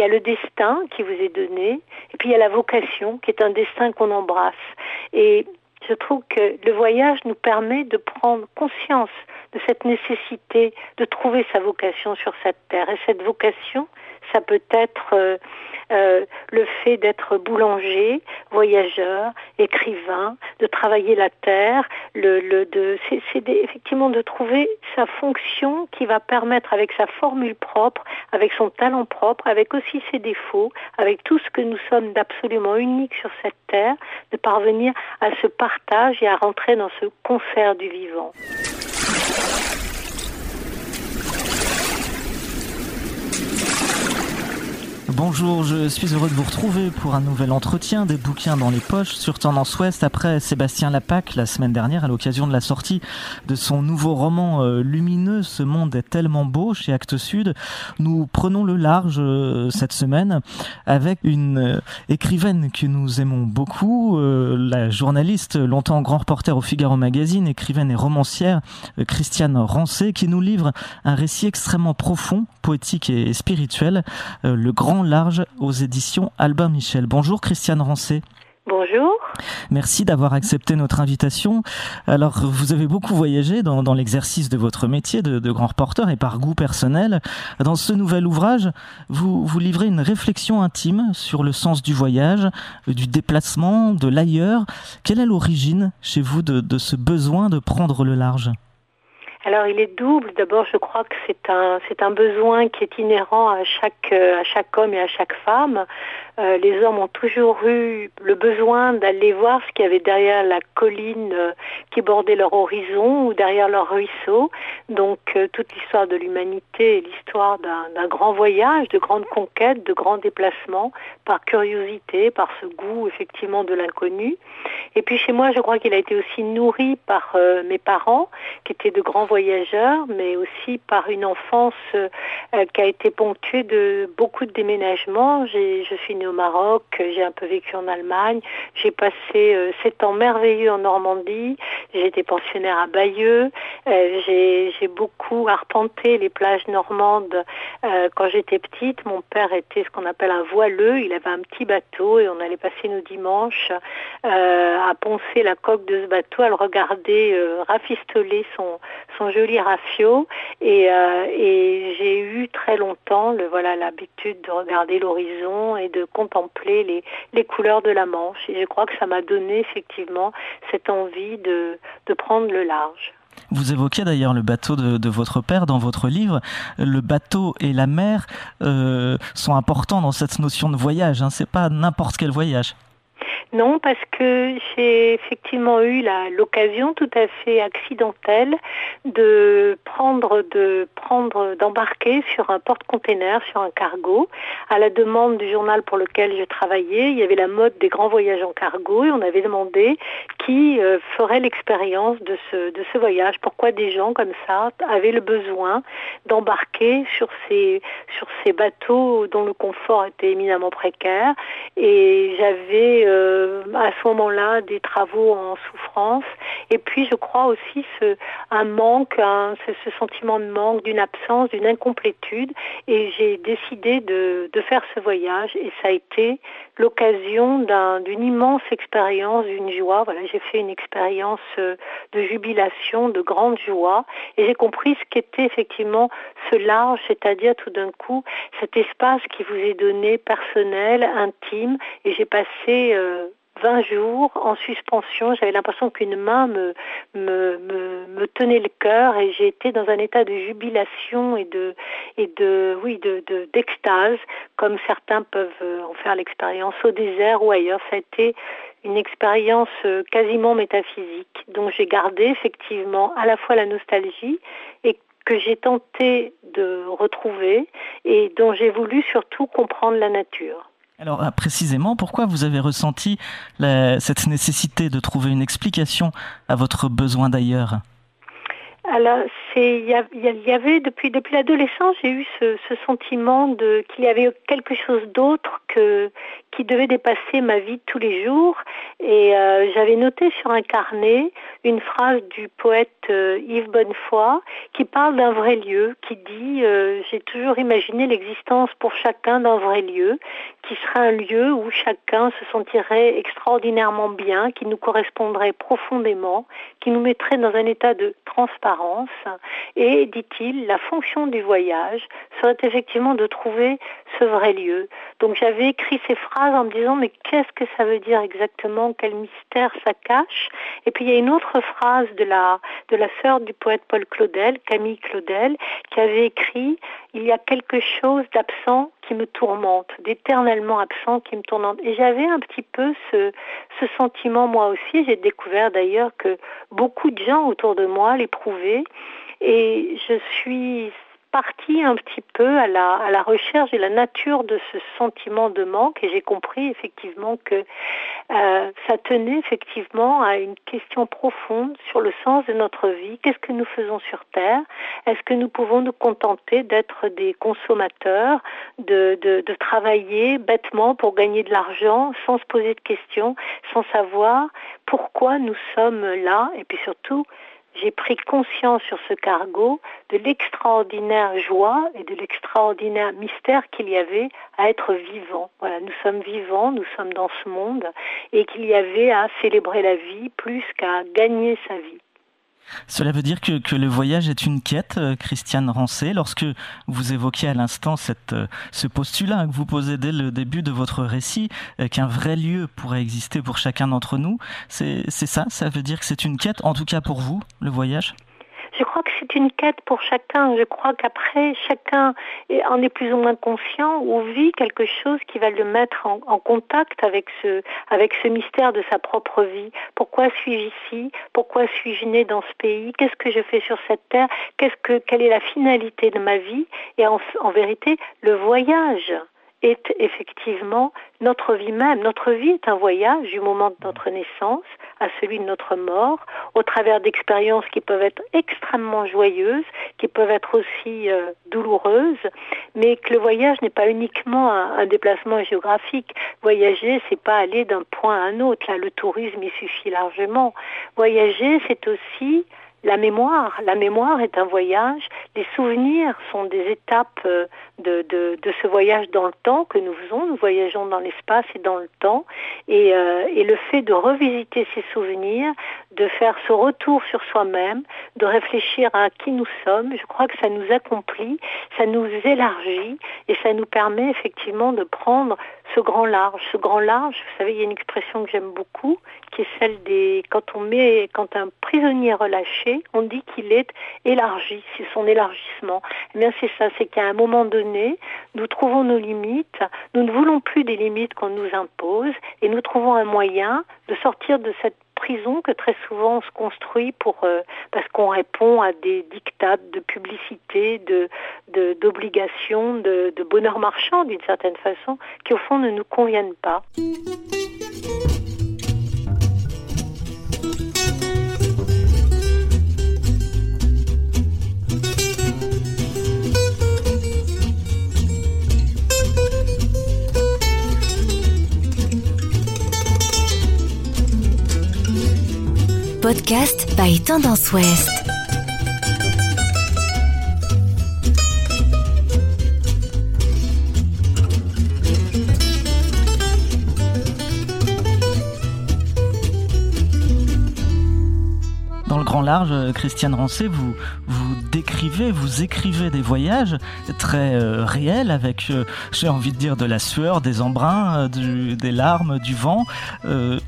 il y a le destin qui vous est donné, et puis il y a la vocation qui est un destin qu'on embrasse. Et je trouve que le voyage nous permet de prendre conscience de cette nécessité de trouver sa vocation sur cette terre. Et cette vocation, ça peut être euh, euh, le fait d'être boulanger, voyageur, écrivain, de travailler la terre, c'est, effectivement de trouver sa fonction qui va permettre avec sa formule propre, avec son talent propre, avec aussi ses défauts, avec tout ce que nous sommes d'absolument unique sur cette terre, de parvenir à ce partage et à rentrer dans ce concert du vivant. Bonjour, je suis heureux de vous retrouver pour un nouvel entretien des bouquins dans les poches sur Tendance Ouest après Sébastien Lapac la semaine dernière à l'occasion de la sortie de son nouveau roman euh, lumineux Ce monde est tellement beau chez Actes Sud. Nous prenons le large euh, cette semaine avec une euh, écrivaine que nous aimons beaucoup, la journaliste longtemps grand reporter au Figaro Magazine, écrivaine et romancière Christiane Rancé qui nous livre un récit extrêmement profond, poétique et spirituel, le grand large aux éditions Albin Michel. Bonjour Christiane Rancé. Bonjour. Merci d'avoir accepté notre invitation. Alors, vous avez beaucoup voyagé dans, l'exercice de votre métier de, grand reporter et par goût personnel. Dans ce nouvel ouvrage, vous, vous livrez une réflexion intime sur le sens du voyage, du déplacement, de l'ailleurs. Quelle est l'origine chez vous de ce besoin de prendre le large? Alors il est double. D'abord, je crois que c'est un besoin qui est inhérent à chaque à chaque homme et à chaque femme. Euh, les hommes ont toujours eu le besoin d'aller voir ce qu'il y avait derrière la colline euh, qui bordait leur horizon ou derrière leur ruisseau. Donc euh, toute l'histoire de l'humanité est l'histoire d'un grand voyage, de grandes conquêtes, de grands déplacements, par curiosité, par ce goût effectivement de l'inconnu. Et puis chez moi, je crois qu'il a été aussi nourri par mes parents, qui étaient de grands voyageurs, mais aussi par une enfance qui a été ponctuée de beaucoup de déménagements. Je suis née au Maroc, j'ai un peu vécu en Allemagne, j'ai passé euh, sept ans merveilleux en Normandie, j'ai été pensionnaire à Bayeux, euh, j'ai beaucoup arpenté les plages normandes euh, quand j'étais petite. Mon père était ce qu'on appelle un voileux, il avait un petit bateau et on allait passer nos dimanches à poncer la coque de ce bateau, à le regarder rafistoler son, son joli rafio et, et j'ai eu très longtemps voilà l'habitude de regarder l'horizon et de contempler les, les couleurs de la Manche. Et je crois que ça m'a donné effectivement cette envie de, de prendre le large. Vous évoquez d'ailleurs le bateau de, de, votre père dans votre livre. Le bateau et la mer euh, sont importants dans cette notion de voyage. Hein. C'est pas n'importe quel voyage. Non, parce que j'ai effectivement eu l'occasion tout à fait accidentelle de prendre, de prendre, d'embarquer sur un porte-container, sur un cargo, à la demande du journal pour lequel je travaillais. Il y avait la mode des grands voyages en cargo et on avait demandé qui euh, ferait l'expérience de ce, voyage. Pourquoi des gens comme ça avaient le besoin d'embarquer sur ces, sur ces bateaux dont le confort était éminemment précaire. Et j'avais euh, euh, à ce moment-là des travaux en souffrance. Et puis je crois aussi ce, un manque, ce, sentiment de manque, d'une absence, d'une incomplétude. Et j'ai décidé de, de, faire ce voyage et ça a été l'occasion d'une immense expérience, d'une joie. Voilà, j'ai fait une expérience euh, de jubilation, de grande joie et j'ai compris ce qu'était effectivement ce large, c'est-à-dire tout d'un coup cet espace qui vous est donné personnel, intime et j'ai passé euh, 20 jours en suspension. J'avais l'impression qu'une main me, tenait le cœur et j'ai été dans un état de jubilation et de, oui, de, d'extase, comme certains peuvent euh, en faire l'expérience au désert ou ailleurs. Ça a été une expérience euh, quasiment métaphysique. Donc j'ai gardé effectivement à la fois la nostalgie et que j'ai tenté de retrouver et dont j'ai voulu surtout comprendre la nature. Alors euh, précisément, pourquoi vous avez ressenti cette nécessité de trouver une explication à votre besoin d'ailleurs? Alors, il y, avait depuis depuis l'adolescence, j'ai eu ce, sentiment de qu'il y avait quelque chose d'autre que qui devait dépasser ma vie de tous les jours. Et euh, j'avais noté sur un carnet une phrase du poète euh, Yves Bonnefoy qui parle d'un vrai lieu, qui dit euh, J'ai toujours imaginé l'existence pour chacun d'un vrai lieu, qui serait un lieu où chacun se sentirait extraordinairement bien, qui nous correspondrait profondément, qui nous mettrait dans un état de transparence. Et, dit-il, la fonction du voyage serait effectivement de trouver ce vrai lieu. Donc j'avais écrit ces phrases en me disant mais qu'est-ce que ça veut dire exactement? Quel mystère ça cache? Et puis il y a une autre phrase de la de la sœur du poète Paul Claudel, Camille Claudel, qui avait écrit il y a quelque chose d'absent qui me tourmente, d'éternellement absent qui me tourmente. Et j'avais un petit peu ce, ce sentiment moi aussi. J'ai découvert d'ailleurs que beaucoup de gens autour de moi l'éprouvaient. Et je suis partie un petit peu à la, recherche de la nature de ce sentiment de manque et j'ai compris effectivement que euh, ça tenait effectivement à une question profonde sur le sens de notre vie. Qu'est-ce que nous faisons sur Terre? Est-ce que nous pouvons nous contenter d'être des consommateurs, de, de travailler bêtement pour gagner de l'argent sans se poser de questions, sans savoir pourquoi nous sommes là? Et puis surtout j'ai pris conscience sur ce cargo de l'extraordinaire joie et de l'extraordinaire mystère qu'il y avait à être vivant. Voilà, nous sommes vivants, nous sommes dans ce monde et qu'il y avait à célébrer la vie plus qu'à gagner sa vie. Cela veut dire que, que, le voyage est une quête, euh, Christiane Rancé. Lorsque vous évoquiez à l'instant euh, ce postulat que vous posez dès le début de votre récit, euh, qu'un vrai lieu pourrait exister pour chacun d'entre nous, c'est ça? Ça veut dire que c'est une quête, en tout cas pour vous, le voyage? Je crois que c'est une quête pour chacun. Je crois qu'après, chacun en est plus ou moins conscient ou vit quelque chose qui va le mettre en, contact avec ce, avec ce mystère de sa propre vie. Pourquoi suis-je ici? Pourquoi suis-je né dans ce pays? Qu'est-ce que je fais sur cette terre? Quelle est la finalité de ma vie? Et en vérité, le voyage est effectivement notre vie même. Notre vie est un voyage du moment de notre naissance à celui de notre mort, au travers d'expériences qui peuvent être extrêmement joyeuses, qui peuvent être aussi euh, douloureuses, mais que le voyage n'est pas uniquement un, déplacement géographique. Voyager, c'est pas aller d'un point à un autre. Là, le tourisme, il suffit largement. Voyager, c'est aussi la mémoire, la mémoire est un voyage. Les souvenirs sont des étapes euh, de, ce voyage dans le temps que nous faisons. Nous voyageons dans l'espace et dans le temps. Et, euh, et le fait de revisiter ces souvenirs, de faire ce retour sur soi-même, de réfléchir à qui nous sommes, je crois que ça nous accomplit, ça nous élargit et ça nous permet effectivement de prendre ce grand large. Ce grand large, vous savez, il y a une expression que j'aime beaucoup, qui est celle des quand on met quand un prisonnier est relâché, on dit qu'il est élargi, c'est son élargissement. Eh bien c'est ça, c'est qu'à un moment donné, nous trouvons nos limites, nous ne voulons plus des limites qu'on nous impose et nous trouvons un moyen de sortir de cette prison que très souvent on se construit pour euh, parce qu'on répond à des dictates de publicité, de d'obligations, de, de, bonheur marchand d'une certaine façon, qui au fond ne nous conviennent pas. Podcast by Tendance Ouest. Dans le grand large, euh, Christiane Rancé, vous, vous décrivez, vous écrivez des voyages très euh, réels avec, euh, j'ai envie de dire, de la sueur, des embruns, euh, des larmes, du vent.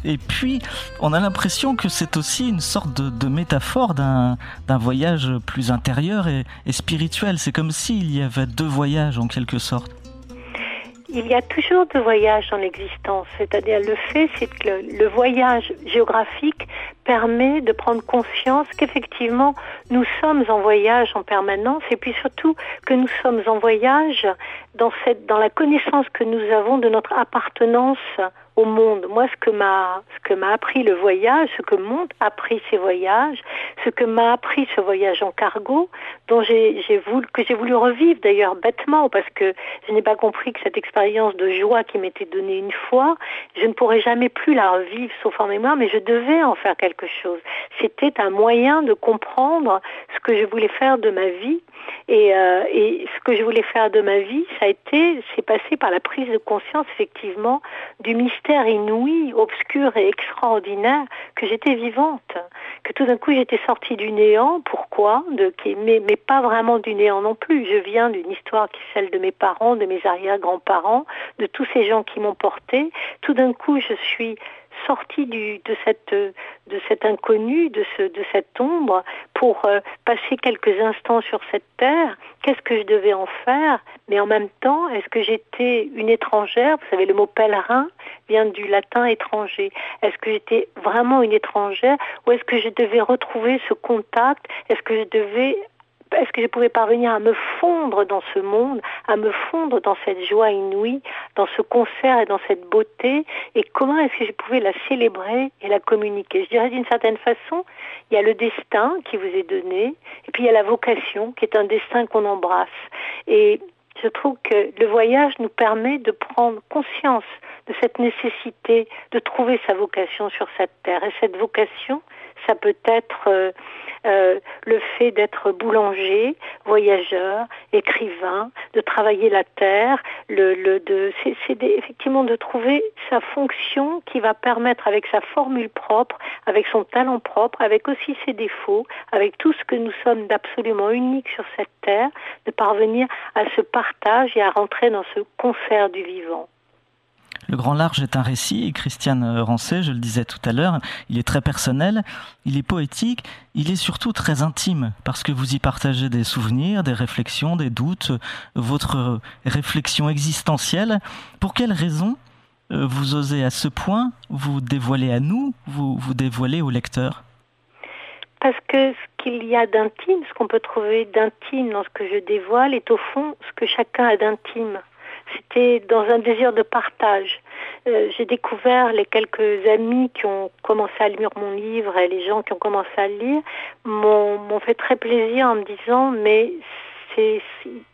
Et puis, on a l'impression que c'est aussi une sorte de, de métaphore d'un voyage plus intérieur et, et spirituel. C'est comme s'il y avait deux voyages en quelque sorte il y a toujours deux voyages dans l'existence. C'est-à-dire le fait, c'est que le, le, voyage géographique permet de prendre conscience qu'effectivement nous sommes en voyage en permanence et puis surtout que nous sommes en voyage dans cette dans la connaissance que nous avons de notre appartenance au monde. Moi, ce que m'a ce que m'a appris le voyage, ce que m'ont appris ces voyages, ce que m'a appris ce voyage en cargo, dont j'ai voulu que j'ai voulu revivre d'ailleurs bêtement parce que je n'ai pas compris que cette expérience de joie qui m'était donnée une fois, je ne pourrais jamais plus la revivre sauf en mémoire, mais je devais en faire quelque chose. C'était un moyen de comprendre ce que je voulais faire de ma vie et, euh, et, ce que je voulais faire de ma vie, ça a été, c'est passé par la prise de conscience effectivement du mystère inouï, obscur et extraordinaire que j'étais vivante, que tout d'un coup j'étais sortie du néant. Pourquoi? Mais, mais pas vraiment du néant non plus. Je viens d'une histoire qui est celle de mes parents, de mes arrière-grands-parents, de tous ces gens qui m'ont portée. Tout d'un coup, je suis sortie du, de cette cet inconnu, de cette ombre, pour euh, passer quelques instants sur cette terre. Qu'est-ce que je devais en faire? Mais en même temps, est-ce que j'étais une étrangère? Vous savez, le mot pèlerin vient du latin étranger. Est-ce que j'étais vraiment une étrangère? Ou est-ce que je devais retrouver ce contact? Est-ce que je devais est-ce que je pouvais parvenir à me fondre dans ce monde, à me fondre dans cette joie inouïe, dans ce concert et dans cette beauté, et comment est-ce que je pouvais la célébrer et la communiquer? Je dirais d'une certaine façon, il y a le destin qui vous est donné, et puis il y a la vocation qui est un destin qu'on embrasse. Et je trouve que le voyage nous permet de prendre conscience de cette nécessité de trouver sa vocation sur cette terre. Et cette vocation, ça peut être euh, euh, le fait d'être boulanger, voyageur, écrivain, de travailler la terre, c'est, effectivement de trouver sa fonction qui va permettre avec sa formule propre, avec son talent propre, avec aussi ses défauts, avec tout ce que nous sommes d'absolument unique sur cette terre, de parvenir à ce partage et à rentrer dans ce concert du vivant. Le Grand Large est un récit, et Christiane Rancet, je le disais tout à l'heure, il est très personnel, il est poétique, il est surtout très intime, parce que vous y partagez des souvenirs, des réflexions, des doutes, votre réflexion existentielle. Pour quelles raisons euh, vous osez à ce point vous dévoiler à nous, vous, vous dévoiler au lecteur? Parce que ce qu'il y a d'intime, ce qu'on peut trouver d'intime dans ce que je dévoile, est au fond ce que chacun a d'intime c'était dans un désir de partage. Euh, j'ai découvert les quelques amis qui ont commencé à lire mon livre et les gens qui ont commencé à le lire m'ont fait très plaisir en me disant mais c'est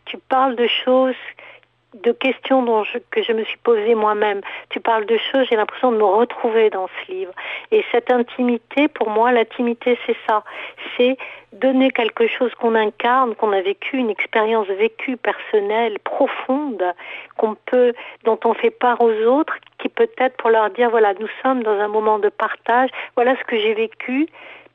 tu parles de choses de questions dont que je me suis posée moi-même. Tu parles de choses, j'ai l'impression de me retrouver dans ce livre. Et cette intimité, pour moi, l'intimité, c'est ça. C'est donner quelque chose qu'on incarne, qu'on a vécu, une expérience vécue, personnelle, profonde, qu'on peut, dont on fait part aux autres, qui peut être pour leur dire, voilà, nous sommes dans un moment de partage, voilà ce que j'ai vécu,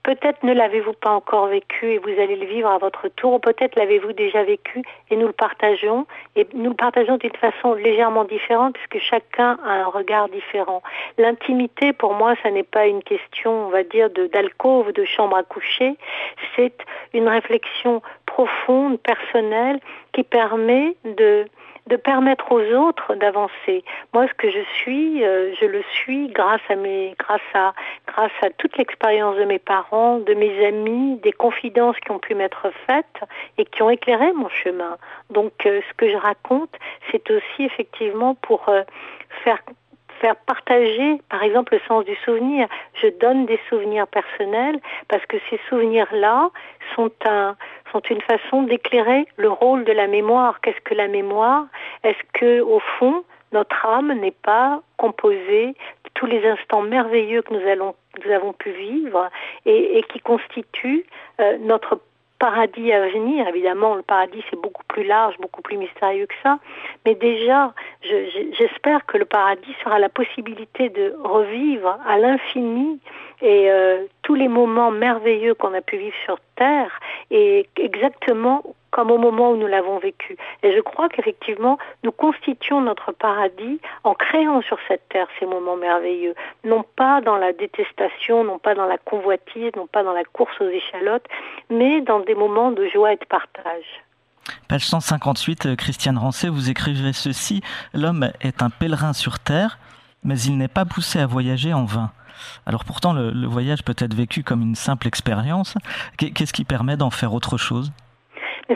Peut-être ne l'avez-vous pas encore vécu et vous allez le vivre à votre tour, ou peut-être l'avez-vous déjà vécu et nous le partageons. Et nous le partageons d'une façon légèrement différente puisque chacun a un regard différent. L'intimité, pour moi, ça n'est pas une question, on va dire, d'alcôve, de chambre à coucher. C'est une réflexion profonde, personnelle, qui permet de de permettre aux autres d'avancer. Moi, ce que je suis, euh, je le suis grâce à mes, grâce à, grâce à toute l'expérience de mes parents, de mes amis, des confidences qui ont pu m'être faites et qui ont éclairé mon chemin. Donc, euh, ce que je raconte, c'est aussi effectivement pour euh, faire partager, par exemple, le sens du souvenir. Je donne des souvenirs personnels parce que ces souvenirs-là sont un, sont une façon d'éclairer le rôle de la mémoire. Qu'est-ce que la mémoire? Est-ce que, au fond, notre âme n'est pas composée de tous les instants merveilleux que nous, allons, nous avons pu vivre et, et qui constituent euh, notre paradis à venir. Évidemment, le paradis, c'est beaucoup plus large, beaucoup plus mystérieux que ça. Mais déjà, j'espère que le paradis sera la possibilité de revivre à l'infini et euh, tous les moments merveilleux qu'on a pu vivre sur Terre et exactement comme au moment où nous l'avons vécu. Et je crois qu'effectivement, nous constituons notre paradis en créant sur cette terre ces moments merveilleux, non pas dans la détestation, non pas dans la convoitise, non pas dans la course aux échalotes, mais dans des moments de joie et de partage. Page 158, euh, Christiane Rancet, vous écrivez ceci L'homme est un pèlerin sur terre, mais il n'est pas poussé à voyager en vain. Alors pourtant, le voyage peut être vécu comme une simple expérience. Qu'est-ce qui permet d'en faire autre chose?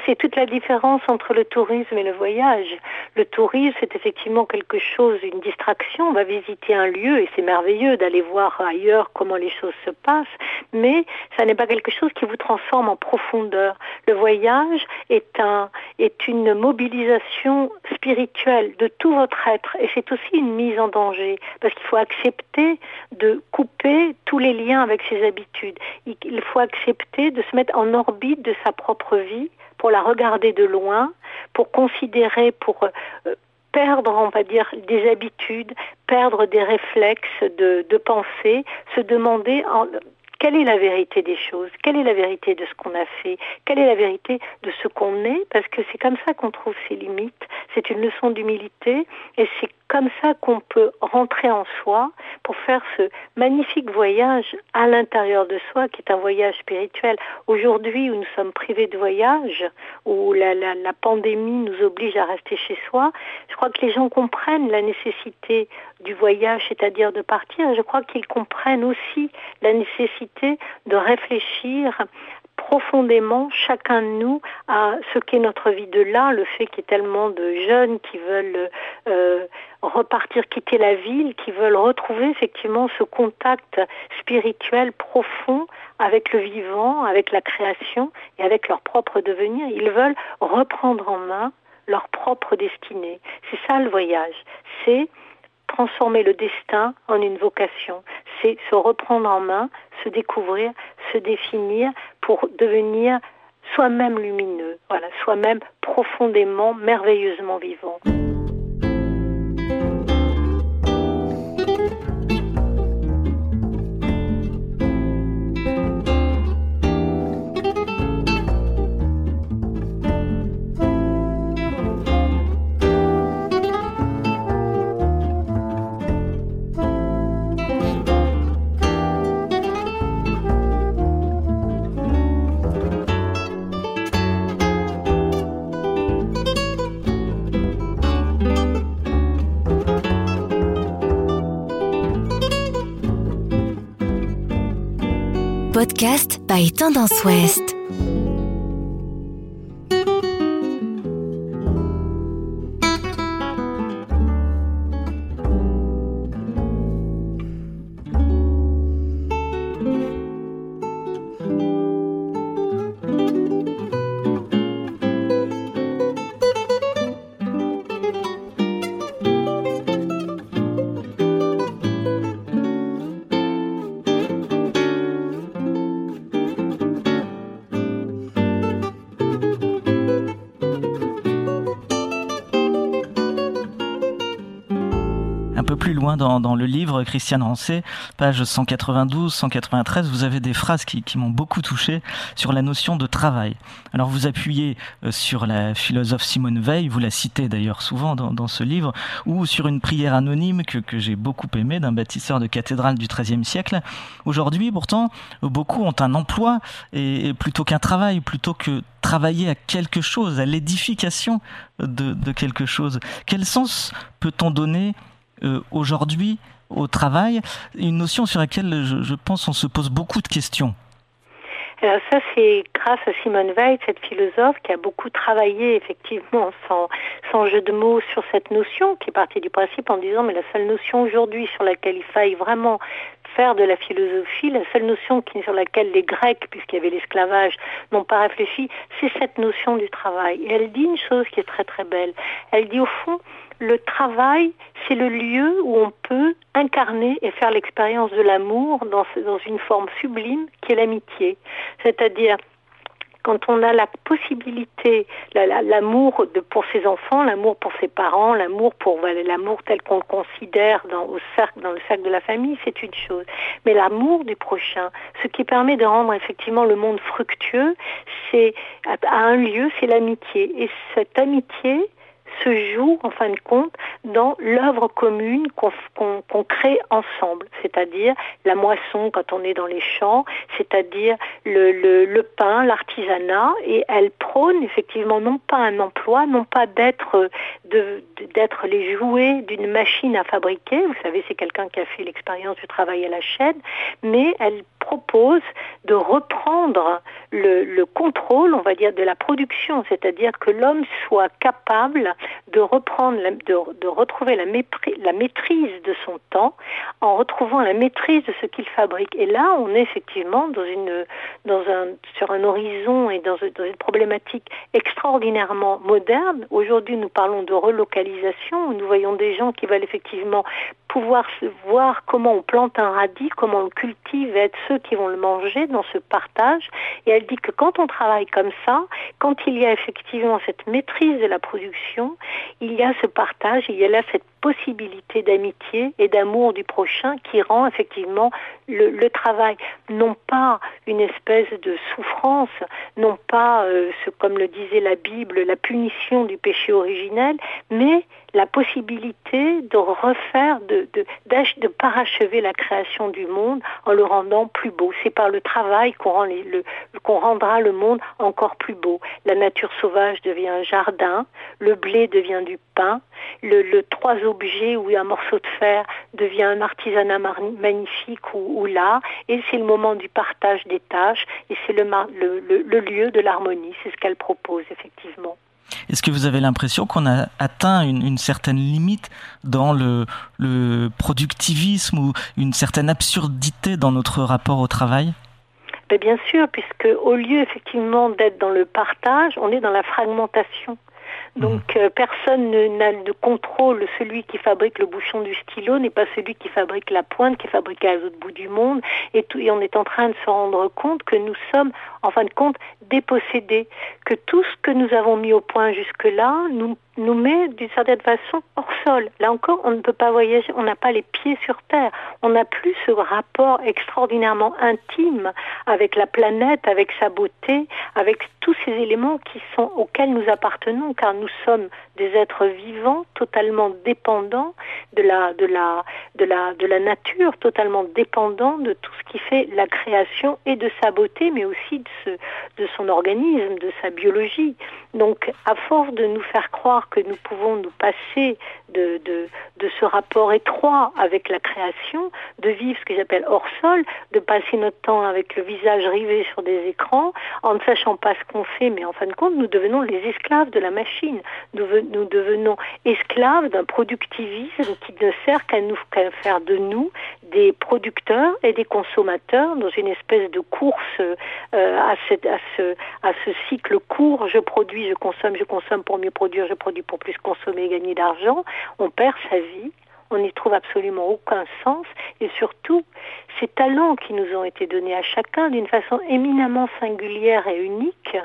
C'est toute la différence entre le tourisme et le voyage. Le tourisme, c'est effectivement quelque chose, une distraction. On va visiter un lieu et c'est merveilleux d'aller voir ailleurs comment les choses se passent, mais ça n'est pas quelque chose qui vous transforme en profondeur. Le voyage est un, est une mobilisation spirituelle de tout votre être et c'est aussi une mise en danger parce qu'il faut accepter de couper tous les liens avec ses habitudes. Il faut accepter de se mettre en orbite de sa propre vie pour la regarder de loin, pour considérer, pour euh, perdre, on va dire, des habitudes, perdre des réflexes de, de pensée, se demander en, quelle est la vérité des choses Quelle est la vérité de ce qu'on a fait Quelle est la vérité de ce qu'on est Parce que c'est comme ça qu'on trouve ses limites. C'est une leçon d'humilité et c'est comme ça qu'on peut rentrer en soi pour faire ce magnifique voyage à l'intérieur de soi qui est un voyage spirituel. Aujourd'hui où nous sommes privés de voyage, où la, la, la pandémie nous oblige à rester chez soi, je crois que les gens comprennent la nécessité du voyage, c'est-à-dire de partir. Je crois qu'ils comprennent aussi la nécessité de réfléchir profondément chacun de nous à ce qu'est notre vie de là, le fait qu'il y ait tellement de jeunes qui veulent euh, repartir, quitter la ville, qui veulent retrouver effectivement ce contact spirituel profond avec le vivant, avec la création et avec leur propre devenir. Ils veulent reprendre en main leur propre destinée. C'est ça le voyage. C'est transformer le destin en une vocation. C'est se reprendre en main, se découvrir, se définir pour devenir soi-même lumineux, soi-même profondément, merveilleusement vivant. Podcast by Tendance Ouest. Dans, le livre, Christiane Rancé, page 192, 193, vous avez des phrases qui, m'ont beaucoup touché sur la notion de travail. Alors vous appuyez euh, sur la philosophe Simone Veil, vous la citez d'ailleurs souvent dans, ce livre, ou sur une prière anonyme que, j'ai beaucoup aimée d'un bâtisseur de cathédrale du XIIIe siècle. Aujourd'hui, pourtant, beaucoup ont un emploi et, plutôt qu'un travail, plutôt que travailler à quelque chose, à l'édification de, quelque chose. Quel sens peut-on donner euh, aujourd'hui au travail, une notion sur laquelle je, pense on se pose beaucoup de questions. Alors ça, c'est grâce à Simone Weil, cette philosophe, qui a beaucoup travaillé effectivement sans, sans jeu de mots sur cette notion, qui est partie du principe en disant mais la seule notion aujourd'hui sur laquelle il faille vraiment faire de la philosophie, la seule notion sur laquelle les Grecs, puisqu'il y avait l'esclavage, n'ont pas réfléchi, c'est cette notion du travail. Et elle dit une chose qui est très très belle. Elle dit au fond, le travail, c'est le lieu où on peut incarner et faire l'expérience de l'amour dans, une forme sublime qui est l'amitié. C'est-à-dire quand on a la possibilité, l'amour pour ses enfants, l'amour pour ses parents, l'amour pour l'amour tel qu'on le considère dans, au cercle, dans le cercle de la famille, c'est une chose. Mais l'amour du prochain, ce qui permet de rendre effectivement le monde fructueux, c'est à un lieu, c'est l'amitié. Et cette amitié, se joue en fin de compte dans l'œuvre commune qu'on crée ensemble, c'est-à-dire la moisson quand on est dans les champs, c'est-à-dire le, pain, l'artisanat, et elle prône effectivement non pas un emploi, non pas d'être les jouets d'une machine à fabriquer, vous savez c'est quelqu'un qui a fait l'expérience du travail à la chaîne, mais elle propose de reprendre le, le, contrôle, on va dire, de la production, c'est-à-dire que l'homme soit capable de reprendre, de, retrouver la, maîtrise de son temps en retrouvant la maîtrise de ce qu'il fabrique. Et là, on est effectivement sur un horizon et dans, une problématique extraordinairement moderne. Aujourd'hui, nous parlons de relocalisation. Nous voyons des gens qui veulent effectivement pouvoir voir comment on plante un radis, comment on le cultive et être ceux qui vont le manger dans ce partage. Elle dit que quand on travaille comme ça, quand il y a effectivement cette maîtrise de la production, il y a ce partage, il y a là cette possibilité d'amitié et d'amour du prochain qui rend effectivement le, travail non pas une espèce de souffrance, non pas, euh, ce, comme le disait la Bible, la punition du péché originel, mais la possibilité de refaire, de, parachever la création du monde en le rendant plus beau. C'est par le travail qu'on rendra le monde encore plus beau. La nature sauvage devient un jardin, le blé devient du pain, le, le objets ou un morceau de fer devient un artisanat magnifique ou, ou là, et c'est le moment du partage des tâches, et c'est le, le, le, le lieu de l'harmonie. C'est ce qu'elle propose effectivement. Est-ce que vous avez l'impression qu'on a atteint une, une, certaine limite dans le, le, productivisme ou une certaine absurdité dans notre rapport au travail? Mais Bien sûr, puisque au lieu effectivement d'être dans le partage, on est dans la fragmentation. Donc mmh. euh, personne n'a de contrôle. Celui qui fabrique le bouchon du stylo n'est pas celui qui fabrique la pointe, qui est fabriquée à l'autre bout du monde. Et, tout, et on est en train de se rendre compte que nous sommes, en fin de compte, dépossédés. Que tout ce que nous avons mis au point jusque-là nous nous met d'une certaine façon hors sol. Là encore, on ne peut pas voyager, on n'a pas les pieds sur terre, on n'a plus ce rapport extraordinairement intime avec la planète, avec sa beauté, avec tous ces éléments auxquels nous appartenons, car nous sommes des êtres vivants, totalement dépendants de la de la de de nature, totalement dépendants de tout ce qui fait la création et de sa beauté, mais aussi de son organisme, de sa biologie. Donc, à force de nous faire croire que nous pouvons nous passer de, ce rapport étroit avec la création, de vivre ce que j'appelle hors sol, de passer notre temps avec le visage rivé sur des écrans, en ne sachant pas ce qu'on fait, mais en fin de compte, nous devenons les esclaves de la machine. Nous, devenons esclaves d'un productivisme qui ne sert qu'à faire de nous des producteurs et des consommateurs dans une espèce de course euh, à ce cycle court, je produis, je consomme, je consomme pour mieux produire, je produis pour plus consommer et gagner d'argent, on perd sa vie, on n'y trouve absolument aucun sens et surtout ces talents qui nous ont été donnés à chacun d'une façon éminemment singulière et unique,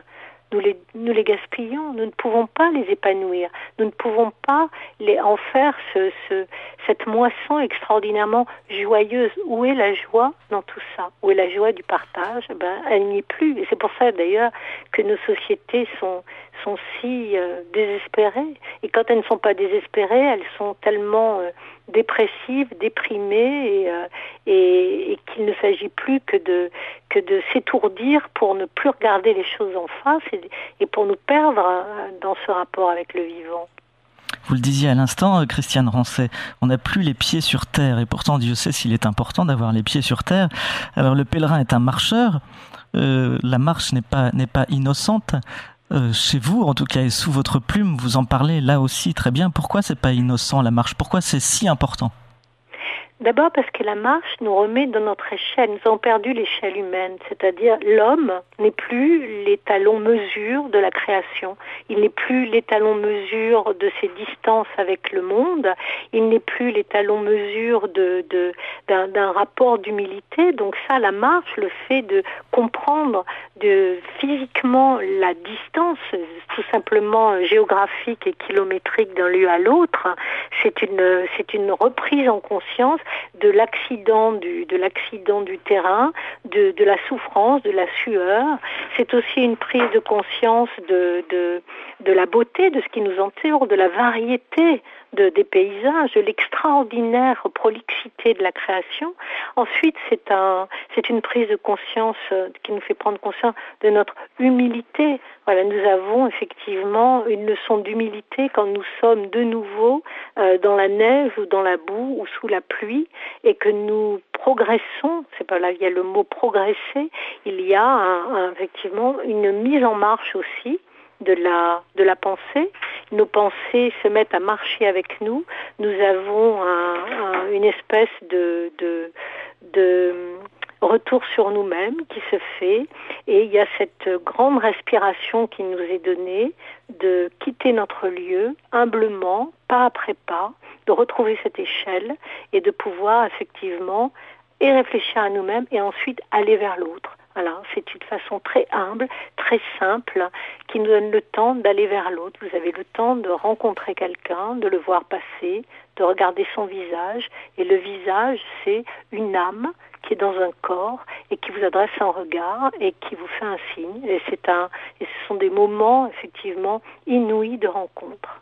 nous les, nous les gaspillons, nous ne pouvons pas les épanouir, nous ne pouvons pas les, en faire ce, ce, cette moisson extraordinairement joyeuse. Où est la joie dans tout ça? Où est la joie du partage? Ben, Elle n'y est plus. Et c'est pour ça d'ailleurs que nos sociétés sont, sont si euh, désespérées. Et quand elles ne sont pas désespérées, elles sont tellement euh, dépressives, déprimées, et, euh, et, qu'il ne s'agit plus que de, que de s'étourdir pour ne plus regarder les choses en face et, pour nous perdre dans ce rapport avec le vivant. Vous le disiez à l'instant, Christiane Rancet, on n'a plus les pieds sur terre, et pourtant Dieu sait s'il est important d'avoir les pieds sur terre. Alors le pèlerin est un marcheur, la marche n'est pas, n'est pas innocente. Euh, chez vous, en tout cas, et sous votre plume, vous en parlez là aussi très bien. Pourquoi c'est pas innocent la marche? Pourquoi c'est si important? D'abord parce que la marche nous remet dans notre échelle. Nous avons perdu l'échelle humaine, c'est-à-dire l'homme n'est plus l'étalon mesure de la création. Il n'est plus l'étalon mesure de ses distances avec le monde. Il n'est plus l'étalon mesure de, de, d'un, rapport d'humilité. Donc ça, la marche, le fait de comprendre de physiquement la distance, tout simplement géographique et kilométrique d'un lieu à l'autre, c'est une reprise en conscience de l'accident du, terrain, de, la souffrance, de la sueur. C'est aussi une prise de conscience de, de, de la beauté de ce qui nous entoure, de la variété de, des paysages, de l'extraordinaire prolixité de la création. Ensuite, c'est un, c'est une prise de conscience euh, qui nous fait prendre conscience de notre humilité. Voilà, nous avons effectivement une leçon d'humilité quand nous sommes de nouveau euh, dans la neige ou dans la boue ou sous la pluie et que nous progressons. C'est pas là, il y a le mot progresser. Il y a effectivement une mise en marche aussi de la, de la pensée. Nos pensées se mettent à marcher avec nous. Nous avons un, un, une espèce de retour sur nous-mêmes qui se fait et il y a cette grande respiration qui nous est donnée de quitter notre lieu humblement, pas après pas, de retrouver cette échelle et de pouvoir effectivement et réfléchir à nous-mêmes et ensuite aller vers l'autre. Voilà, c'est une façon très humble, très simple, qui nous donne le temps d'aller vers l'autre. Vous avez le temps de rencontrer quelqu'un, de le voir passer, de regarder son visage. Et le visage, c'est une âme qui est dans un corps et qui vous adresse un regard et qui vous fait un signe. Et c'est un, et ce sont des moments effectivement inouïs de rencontre.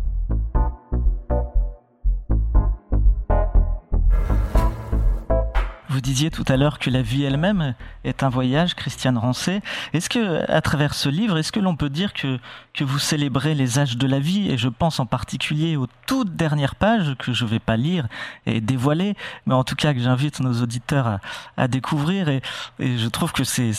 Disiez tout à l'heure que la vie elle-même est un voyage, Christiane Rancé. Est-ce que, à travers ce livre, est-ce que l'on peut dire que, que vous célébrez les âges de la vie? Et je pense en particulier aux toutes dernières pages que je ne vais pas lire et dévoiler, mais en tout cas que j'invite nos auditeurs à, découvrir. Et, je trouve que c'est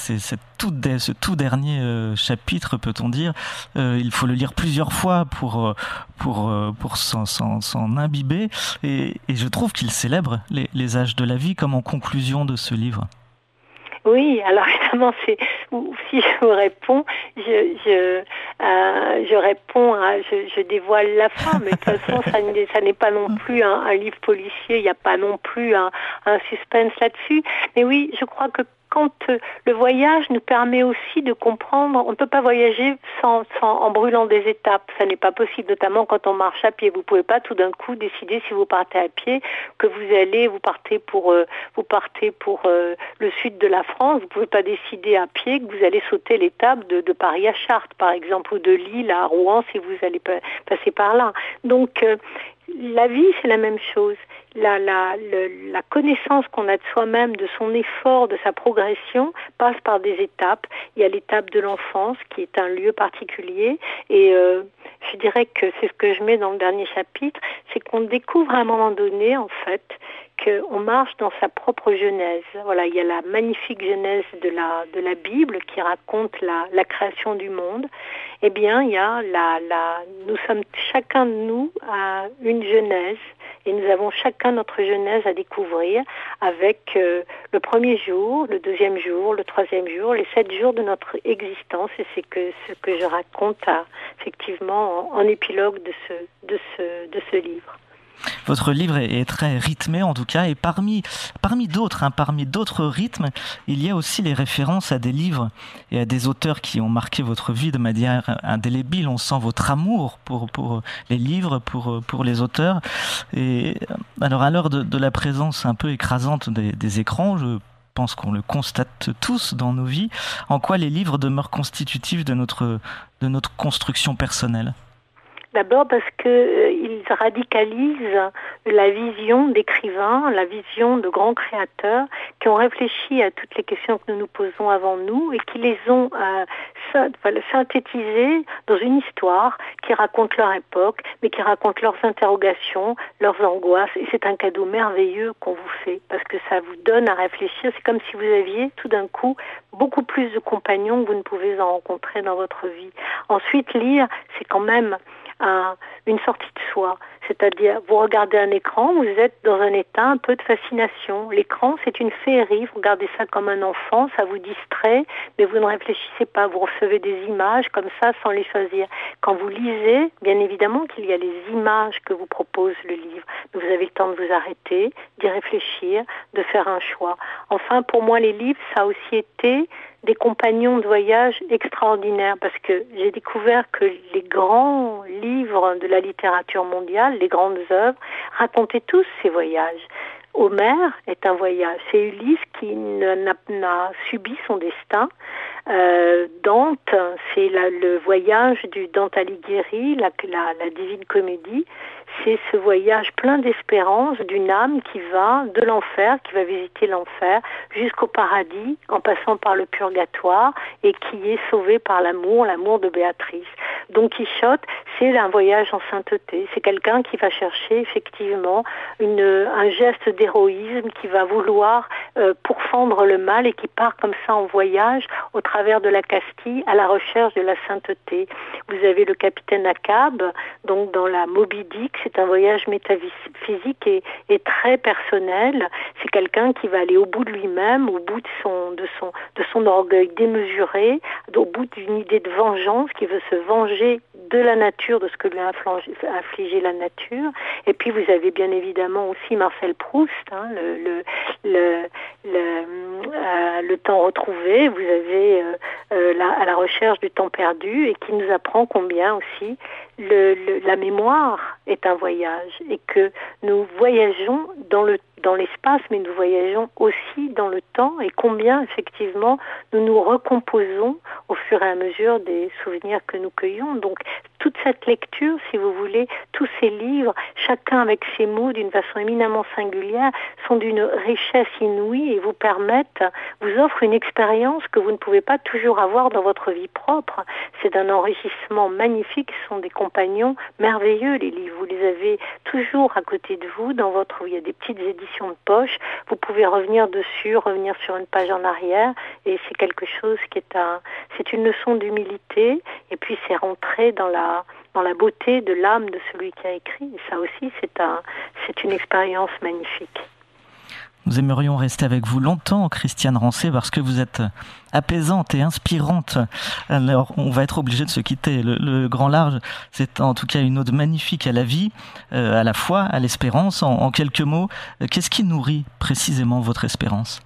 tout, ce tout dernier euh, chapitre, peut-on dire, euh, il faut le lire plusieurs fois pour, euh, pour, pour s'en imbiber. Et, je trouve qu'il célèbre les âges de la vie comme en conclusion de ce livre. Oui, alors évidemment, c'est si je vous réponds, je je, euh, réponds, à, je, dévoile la fin, mais de toute façon, ça n'est pas non plus un, livre policier, il n'y a pas non plus un, un suspense là-dessus. Mais oui, je crois que quand le voyage nous permet aussi de comprendre, on ne peut pas voyager sans, en brûlant des étapes. Ça n'est pas possible, notamment quand on marche à pied. Vous pouvez pas tout d'un coup décider si vous partez à pied que vous allez, vous partez pour, euh, vous partez pour euh, le sud de la France. Vous pouvez pas décider à pied que vous allez sauter l'étape de, Paris à Chartres, par exemple, ou de Lille à Rouen si vous allez passer par là. Donc euh, la vie, c'est la même chose. La, la, la connaissance qu'on a de soi-même, de son effort, de sa progression, passe par des étapes. Il y a l'étape de l'enfance, qui est un lieu particulier. Et euh, je dirais que c'est ce que je mets dans le dernier chapitre, c'est qu'on découvre à un moment donné, en fait, qu'on marche dans sa propre genèse. Voilà, il y a la magnifique genèse de la, Bible qui raconte la, création du monde. Eh bien, il y a la, la, nous sommes chacun de nous à une genèse et nous avons chacun notre genèse à découvrir avec euh, le premier jour, le deuxième jour, le troisième jour, les sept jours de notre existence et c'est ce que je raconte effectivement en, épilogue de ce livre. Votre livre est, très rythmé en tout cas, et parmi, parmi d'autres, hein, parmi d'autres rythmes, il y a aussi les références à des livres et à des auteurs qui ont marqué votre vie de manière indélébile. On sent votre amour pour, pour les livres, pour, pour les auteurs. Et alors à l'heure de, la présence un peu écrasante des, des écrans, je pense qu'on le constate tous dans nos vies, en quoi les livres demeurent constitutifs de notre, de notre construction personnelle? D'abord parce que euh, ils radicalisent la vision d'écrivains, la vision de grands créateurs qui ont réfléchi à toutes les questions que nous nous posons avant nous et qui les ont euh, synthétisées dans une histoire qui raconte leur époque, mais qui raconte leurs interrogations, leurs angoisses. Et c'est un cadeau merveilleux qu'on vous fait parce que ça vous donne à réfléchir. C'est comme si vous aviez tout d'un coup beaucoup plus de compagnons que vous ne pouvez en rencontrer dans votre vie. Ensuite, lire, c'est quand même un, une sortie de soi. C'est-à-dire, vous regardez un écran, vous êtes dans un état un peu de fascination. L'écran, c'est une féerie. Vous regardez ça comme un enfant, ça vous distrait, mais vous ne réfléchissez pas. Vous recevez des images comme ça sans les choisir. Quand vous lisez, bien évidemment qu'il y a les images que vous propose le livre. vous avez le temps de vous arrêter, d'y réfléchir, de faire un choix. Enfin, pour moi, les livres, ça a aussi été des compagnons de voyage extraordinaires parce que j'ai découvert que les grands livres de la littérature mondiale, les grandes œuvres, racontaient tous ces voyages. Homère est un voyage. C'est Ulysse qui n'a subi son destin. Euh, Dante, c'est le voyage du Dante Alighieri, la, divine comédie c'est ce voyage plein d'espérance d'une âme qui va de l'enfer, qui va visiter l'enfer, jusqu'au paradis, en passant par le purgatoire, et qui est sauvé par l'amour, l'amour de Béatrice. Don Quichotte, c'est un voyage en sainteté. C'est quelqu'un qui va chercher effectivement un geste d'héroïsme, qui va vouloir euh, pourfendre le mal et qui part comme ça en voyage au travers de la Castille à la recherche de la sainteté. Vous avez le capitaine Akab, donc dans la Moby Dick, c'est un voyage métaphysique et, très personnel. C'est quelqu'un qui va aller au bout de lui-même, au bout de son orgueil démesuré, au bout d'une idée de vengeance, qui veut se venger de la nature, de ce que lui a infligé la nature. Et puis vous avez bien évidemment aussi Marcel Proust, hein, le, le, le, euh, le, temps retrouvé. Vous avez euh, euh, à la recherche du temps perdu et qui nous apprend combien aussi le, la mémoire est un voyage et que nous voyageons dans le dans l'espace, mais nous voyageons aussi dans le temps et combien effectivement nous nous recomposons au fur et à mesure des souvenirs que nous cueillons. Toute cette lecture, si vous voulez, tous ces livres, chacun avec ses mots d'une façon éminemment singulière, sont d'une richesse inouïe et vous permettent, vous offrent une expérience que vous ne pouvez pas toujours avoir dans votre vie propre. C'est d'un enrichissement magnifique, ce sont des compagnons merveilleux, les livres. Vous les avez toujours à côté de vous, dans votre, il y a des petites éditions de poche, vous pouvez revenir dessus, revenir sur une page en arrière, et c'est quelque chose qui est un, c'est une leçon d'humilité, et puis c'est rentrer dans la dans la beauté de l'âme de celui qui a écrit. Et ça aussi, c'est un, une expérience magnifique. Nous aimerions rester avec vous longtemps, Christiane Rancé, parce que vous êtes apaisante et inspirante. Alors, on va être obligé de se quitter. Le, grand large, c'est en tout cas une ode magnifique à la vie, euh, à la foi, à l'espérance. en, quelques mots, qu'est-ce qui nourrit précisément votre espérance?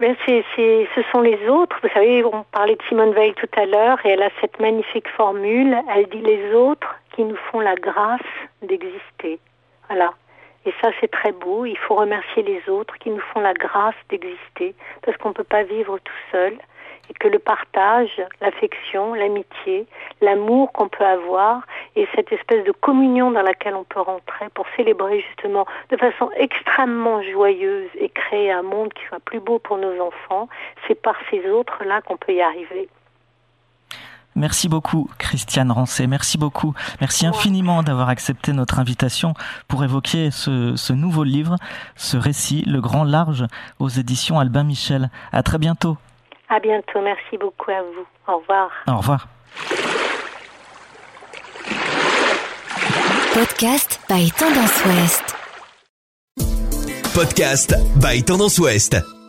Ben ce sont les autres. Vous savez, on parlait de Simone Veil tout à l'heure et elle a cette magnifique formule. Elle dit les autres qui nous font la grâce d'exister. Voilà. Et ça, c'est très beau. Il faut remercier les autres qui nous font la grâce d'exister parce qu'on ne peut pas vivre tout seul et que le partage, l'affection, l'amitié, l'amour qu'on peut avoir et cette espèce de communion dans laquelle on peut rentrer pour célébrer justement de façon extrêmement joyeuse et créer un monde qui soit plus beau pour nos enfants, c'est par ces autres-là qu'on peut y arriver. Merci beaucoup, Christiane Rancé. Merci beaucoup. Merci infiniment d'avoir accepté notre invitation pour évoquer ce, ce, nouveau livre, ce récit, Le Grand Large, aux éditions Albin Michel. À très bientôt. À bientôt. Merci beaucoup à vous. Au revoir. Au revoir. Podcast by Tendance Ouest. Podcast by Tendance Ouest.